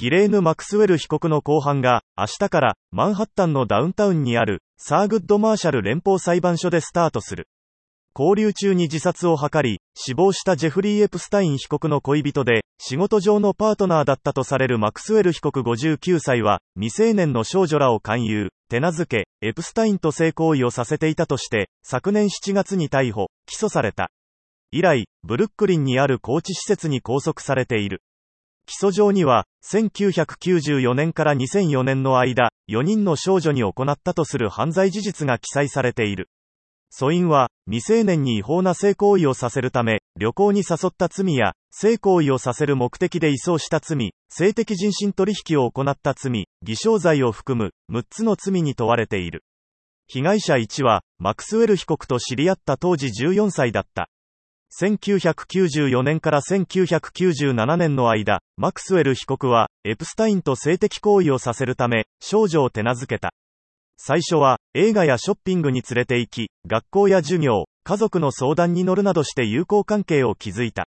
ギレーヌ・マクスウェル被告の公判が、明日から、マンハッタンのダウンタウンにある、サーグッド・マーシャル連邦裁判所でスタートする。勾留中に自殺を図り、死亡したジェフリー・エプスタイン被告の恋人で、仕事上のパートナーだったとされるマクスウェル被告59歳は、未成年の少女らを勧誘、手なずけ、エプスタインと性行為をさせていたとして、昨年7月に逮捕、起訴された。以来、ブルックリンにある拘置施設に拘束されている。起訴状には、1994年から2004年の間、4人の少女に行ったとする犯罪事実が記載されている。訴因は、未成年に違法な性行為をさせるため、旅行に誘った罪や、性行為をさせる目的で移送した罪、性的人身取引を行った罪、偽証罪を含む、6つの罪に問われている。被害者1は、マクスウェル被告と知り合った当時14歳だった。1994年から1997年の間、マクスウェル被告は、エプスタインと性的行為をさせるため、少女を手なずけた。最初は、映画やショッピングに連れて行き、学校や授業、家族の相談に乗るなどして友好関係を築いた。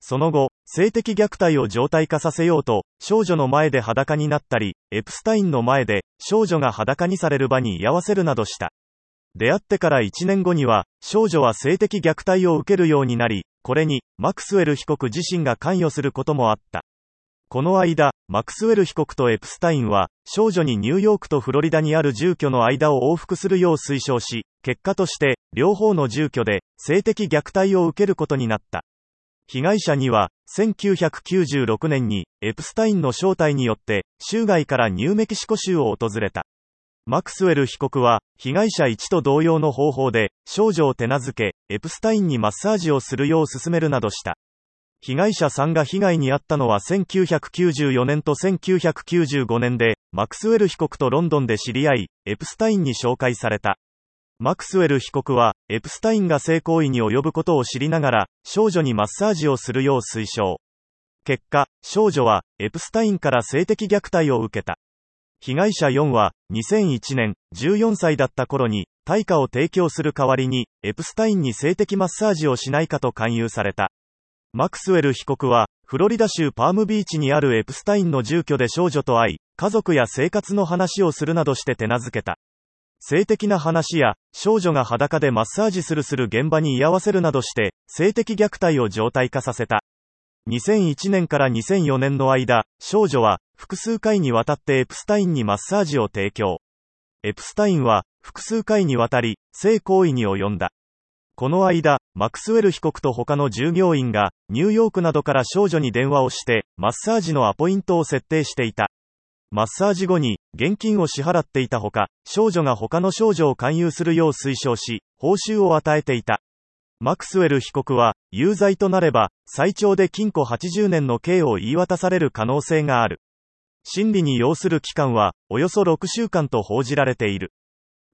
その後、性的虐待を常態化させようと、少女の前で裸になったり、エプスタインの前で、少女が裸にされる場に居合わせるなどした。出会ってから1年後には、少女は性的虐待を受けるようになり、これに、マクスウェル被告自身が関与することもあった。この間、マクスウェル被告とエプスタインは、少女にニューヨークとフロリダにある住居の間を往復するよう推奨し、結果として、両方の住居で、性的虐待を受けることになった。被害者には、1996年に、エプスタインの招待によって、州外からニューメキシコ州を訪れた。マクスウェル被告は、被害者1と同様の方法で、少女を手なずけ、エプスタインにマッサージをするよう勧めるなどした。被害者3が被害に遭ったのは1994年と1995年で、マクスウェル被告とロンドンで知り合い、エプスタインに紹介された。マクスウェル被告は、エプスタインが性行為に及ぶことを知りながら、少女にマッサージをするよう推奨。結果、少女は、エプスタインから性的虐待を受けた。被害者4は、2001年、14歳だった頃に、対価を提供する代わりに、エプスタインに性的マッサージをしないかと勧誘された。マクスウェル被告は、フロリダ州パームビーチにあるエプスタインの住居で少女と会い、家族や生活の話をするなどして手なずけた。性的な話や、少女が裸でマッサージするする現場に居合わせるなどして、性的虐待を常態化させた。2001年から2004年の間、少女は、複数回にわたってエプスタインにマッサージを提供。エプスタインは、複数回にわたり、性行為に及んだ。この間、マクスウェル被告と他の従業員が、ニューヨークなどから少女に電話をして、マッサージのアポイントを設定していた。マッサージ後に、現金を支払っていたほか、少女が他の少女を勧誘するよう推奨し、報酬を与えていた。マクスウェル被告は、有罪となれば、最長で禁錮80年の刑を言い渡される可能性がある。審理に要する期間は、およそ6週間と報じられている。